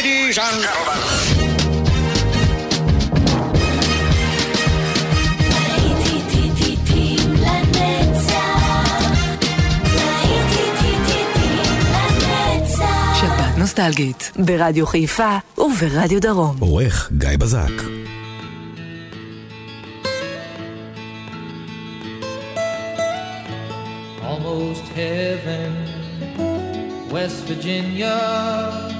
Ladies and gentlemen. נוסטלגית, ברדיו חיפה וברדיו דרום. עורך גיא בזק. Almost heaven, West Virginia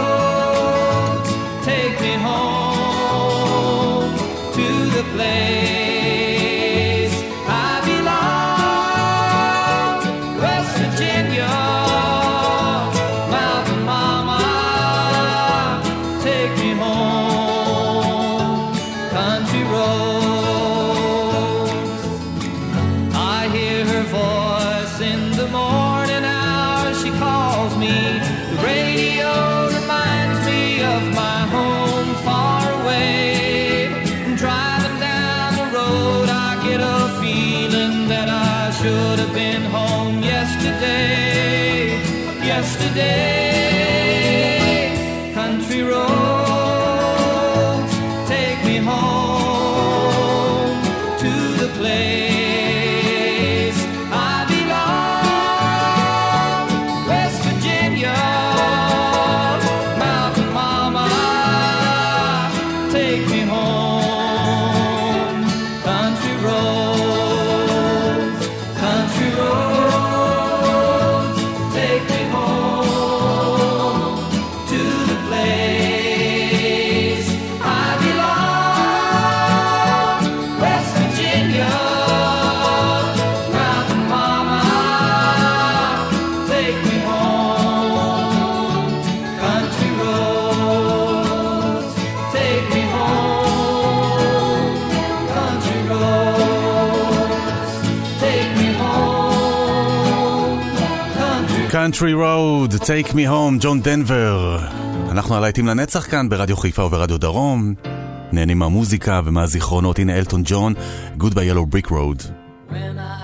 קאנטרי רוד, טייק מי הום, ג'ון דנבר. אנחנו הלהיטים לנצח כאן ברדיו חיפה וברדיו דרום. נהנים מהמוזיקה ומהזיכרונות, הנה אלטון ג'ון, Goodbye Yellow Brick Road. When I...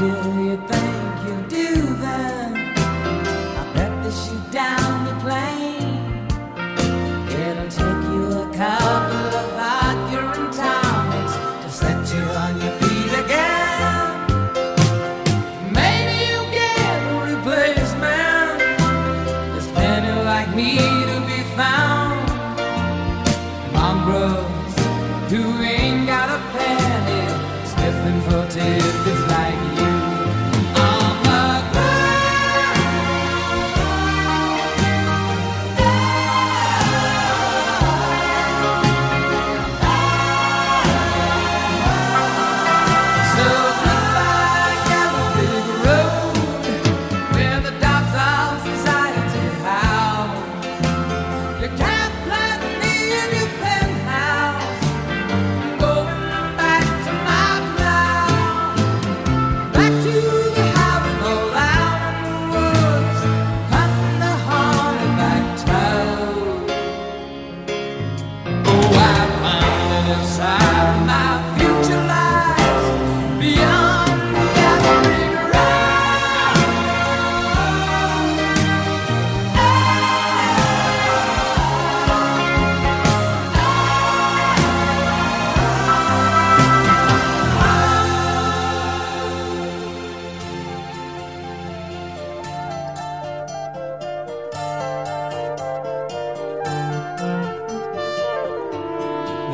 do you think?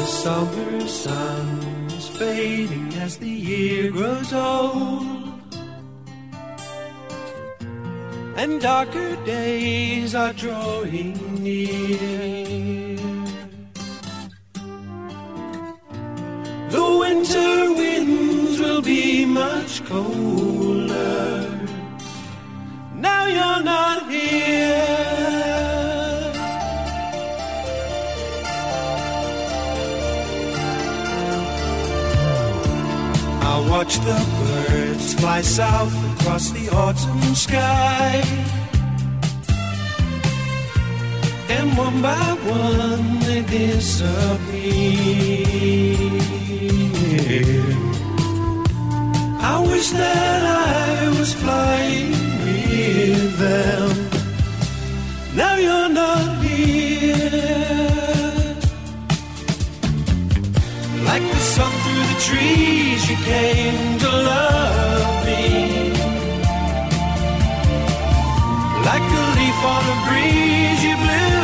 summer sun is fading as the year grows old. And darker days are drawing near. The winter winds will be much colder. Now you're not watch the birds fly south across the autumn sky. And one by one they disappear. I wish that I was flying with them. Now you're not. Through the trees you came to love me. Like a leaf on a breeze you blew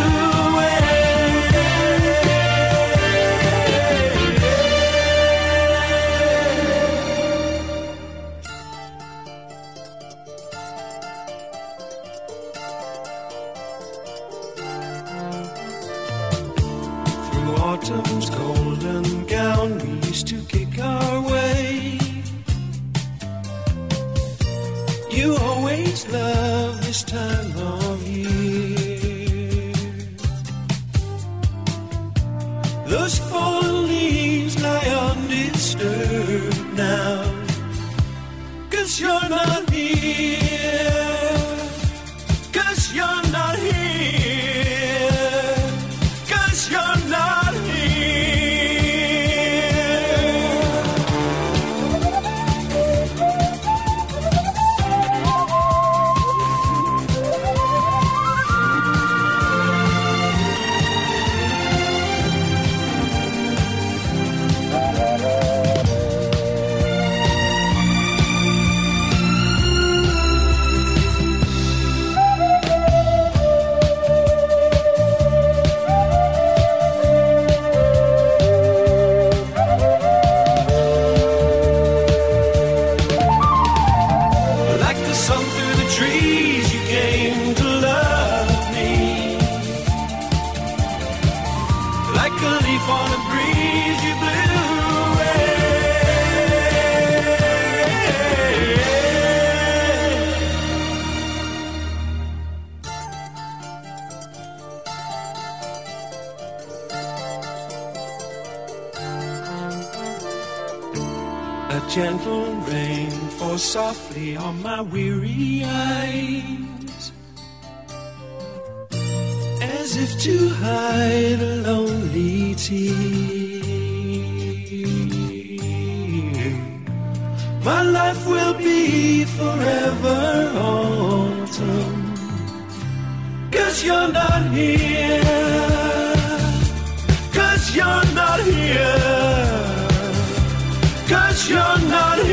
You always love this time. softly on my weary eyes as if to hide a lonely tear. My life will be forever autumn, cause you're not here, you're not here, cause you're not here.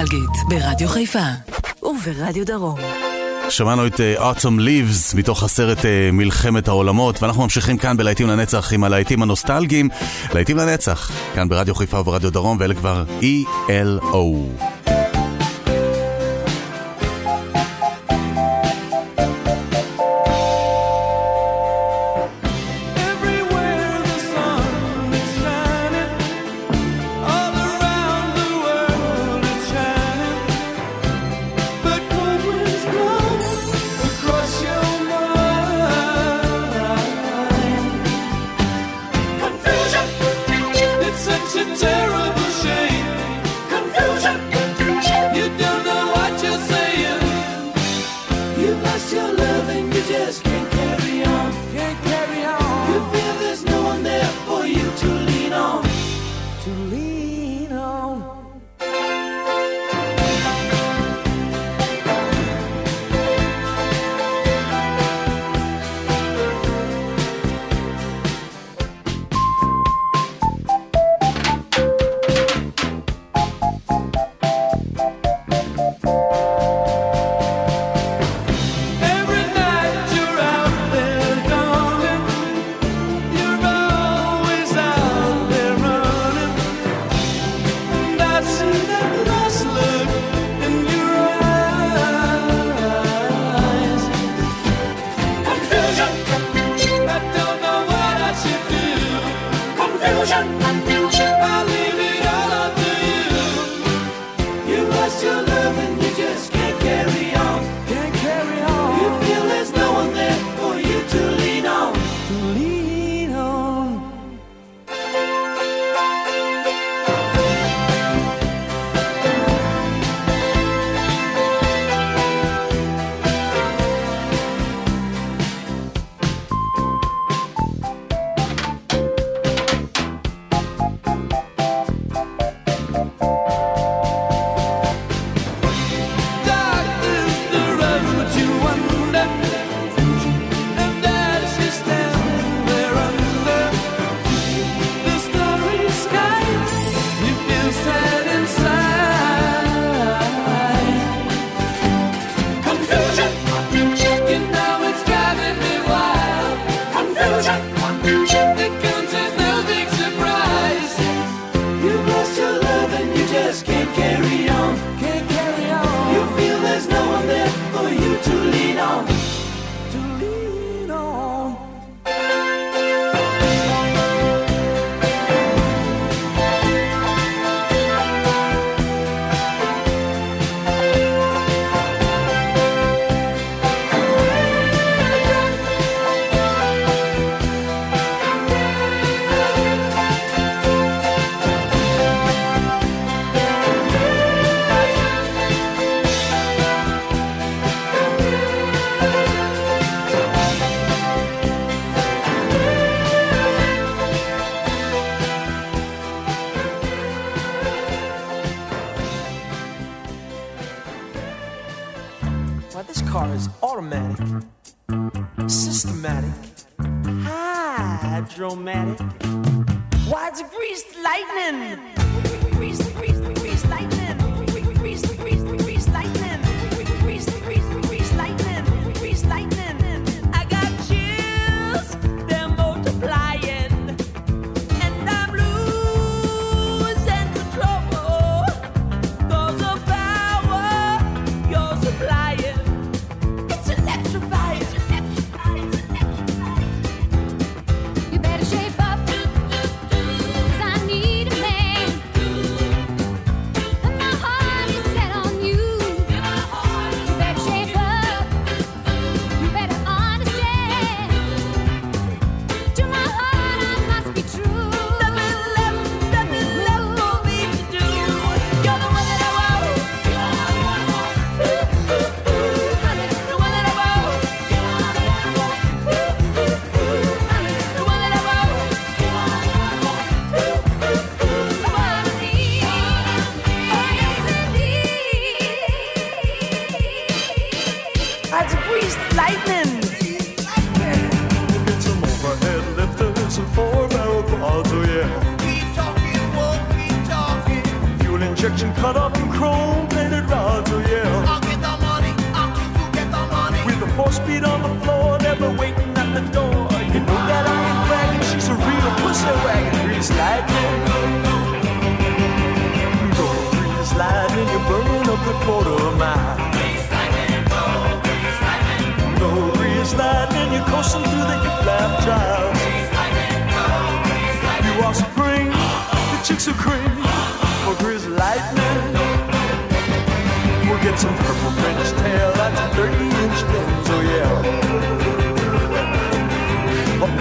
נוסטלגית, ברדיו חיפה וברדיו דרום. שמענו את uh, Autumn Leaves מתוך הסרט uh, מלחמת העולמות, ואנחנו ממשיכים כאן בלהיטים לנצח עם הלהיטים הנוסטלגיים. להיטים לנצח, כאן ברדיו חיפה וברדיו דרום, ואלה כבר E.L.O.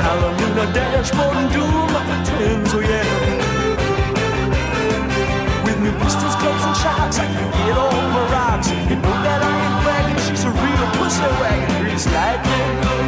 Hallelujah, dashboard and doom of the 10, Oh yeah. With new pistols, clubs, and shocks, I can get all my rocks. You know that I ain't bragging, she's a real pussy wagon, greased lightning.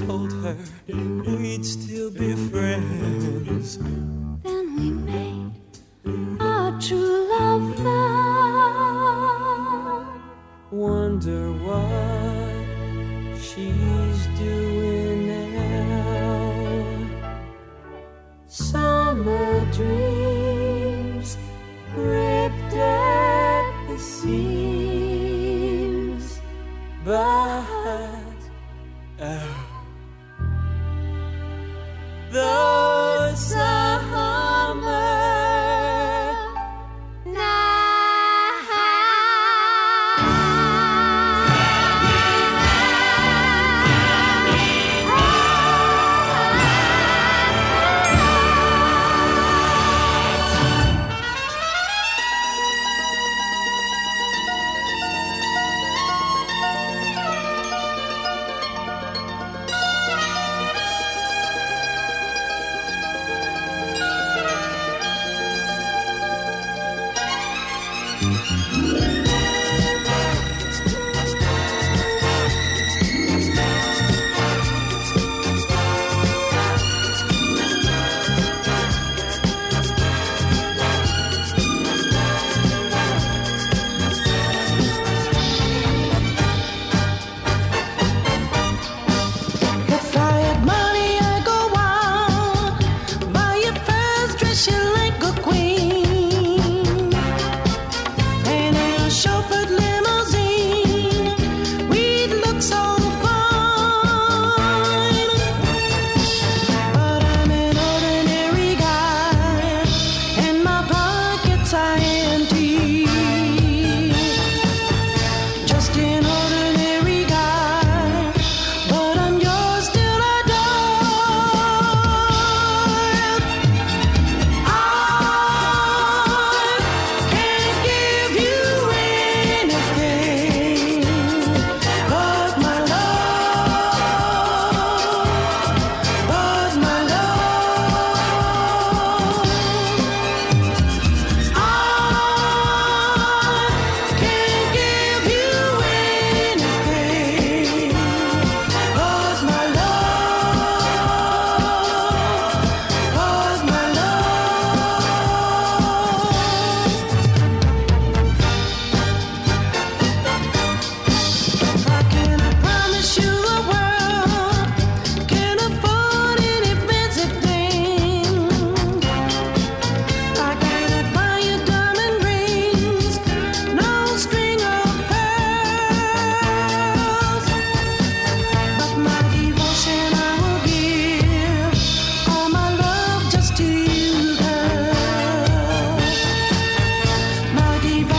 told her we'd still be friends.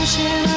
passion.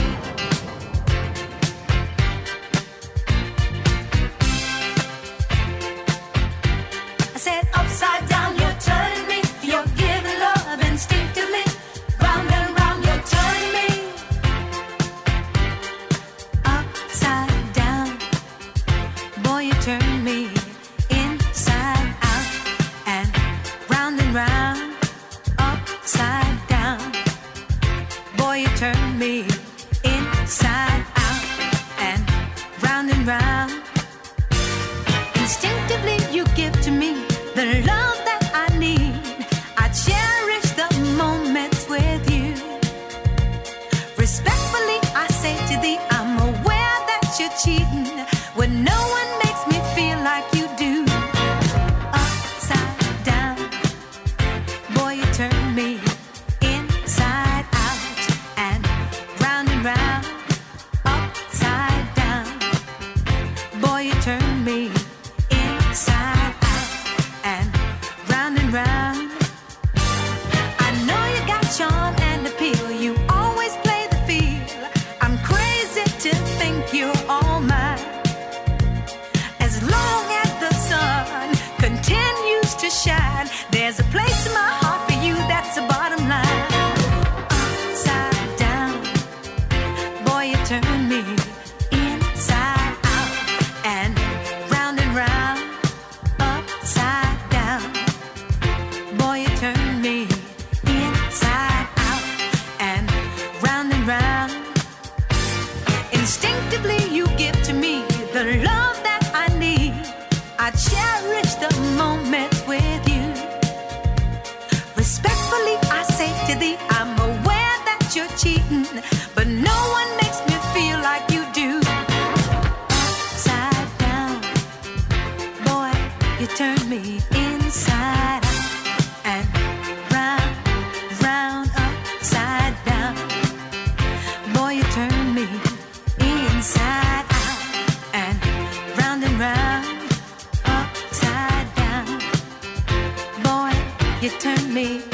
me.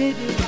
hidden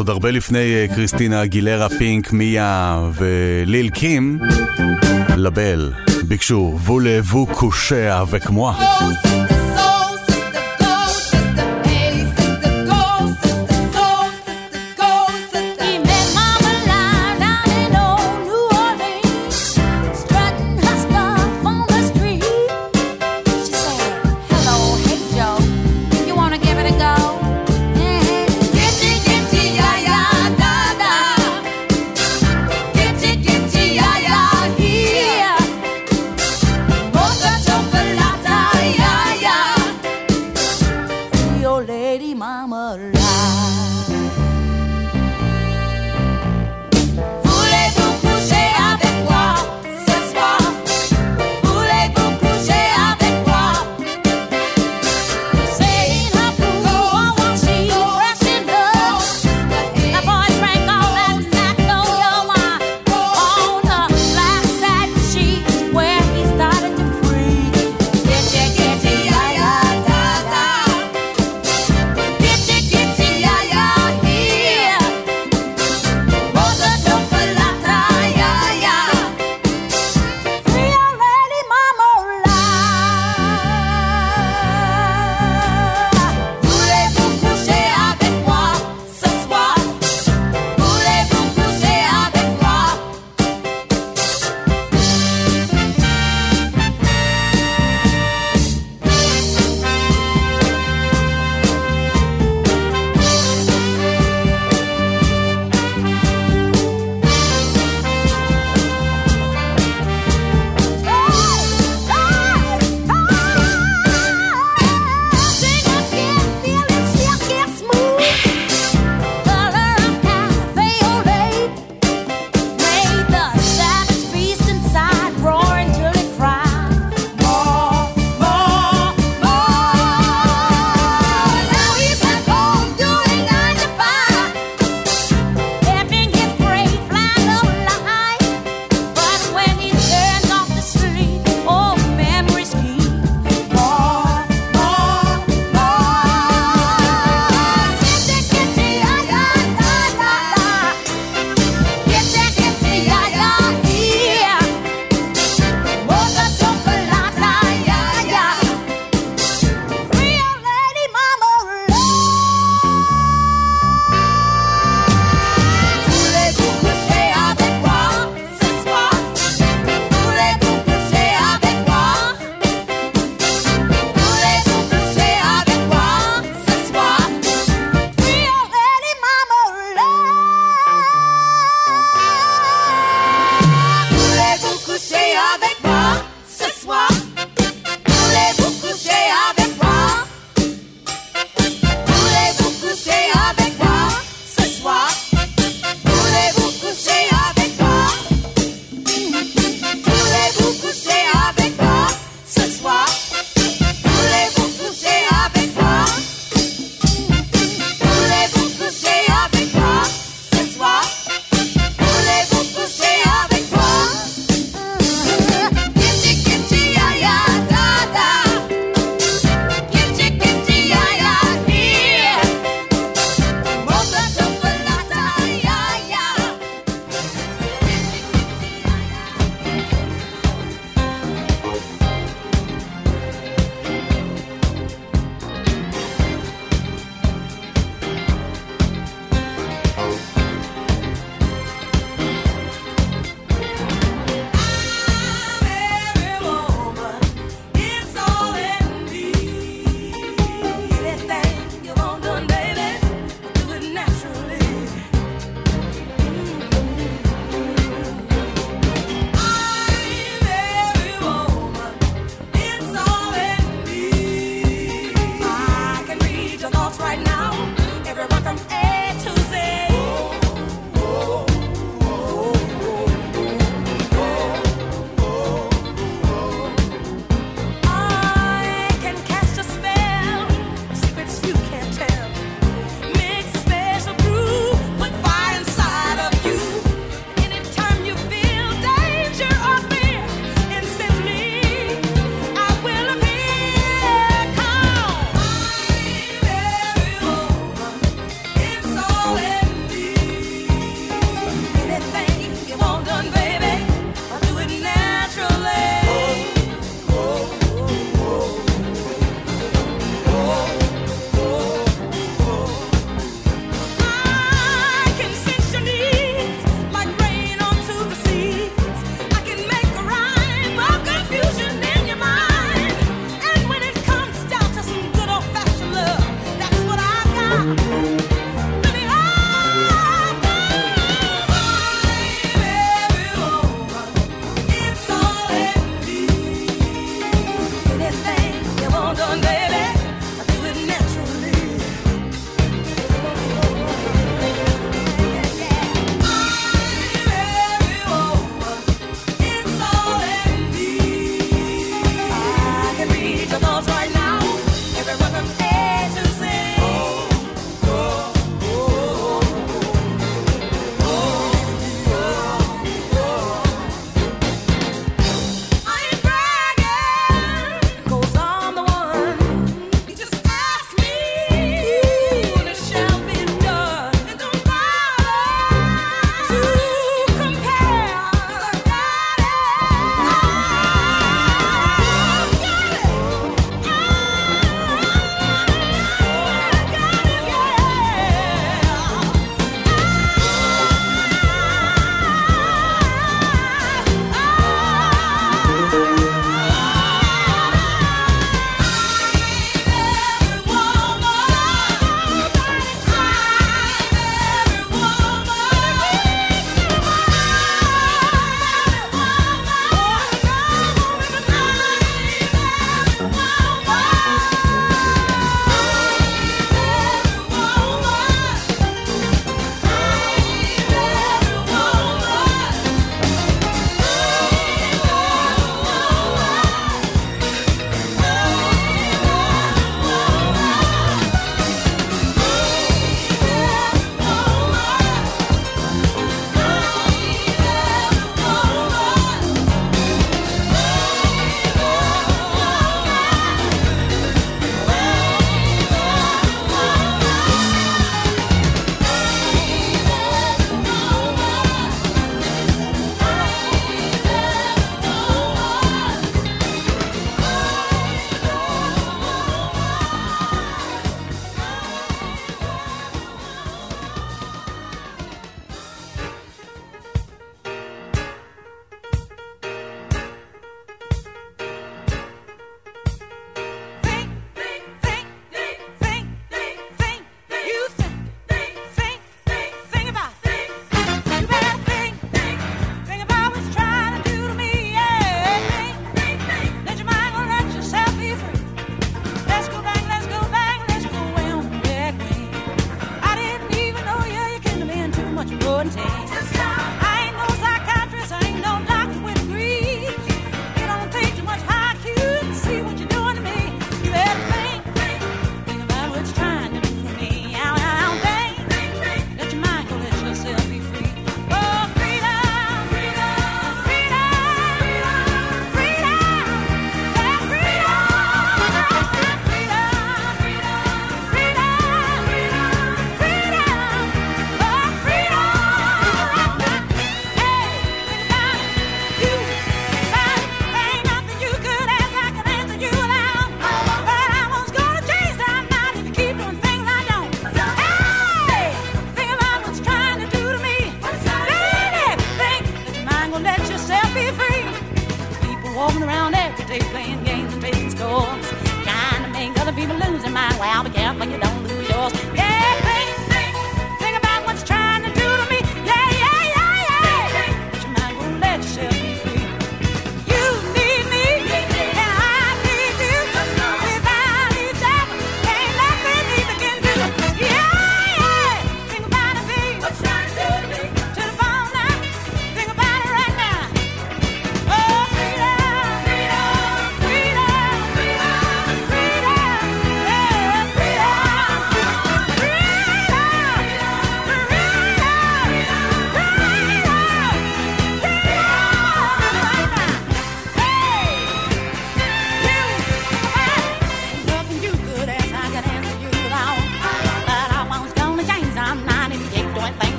עוד הרבה לפני אה, קריסטינה גילרה פינק, מיה וליל קים, לבל ביקשו וולה וו קושע וכמוה.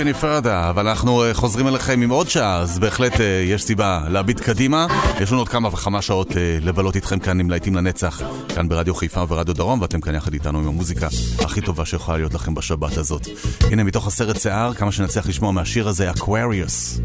Any further, אבל אנחנו אה, חוזרים אליכם עם עוד שעה, אז בהחלט אה, יש סיבה להביט קדימה. יש לנו עוד כמה וכמה שעות אה, לבלות איתכם כאן עם להיטים לנצח, כאן ברדיו חיפה וברדיו דרום, ואתם כאן יחד איתנו עם המוזיקה הכי טובה שיכולה להיות לכם בשבת הזאת. הנה, מתוך הסרט שיער, כמה שנצליח לשמוע מהשיר הזה, Aquarius.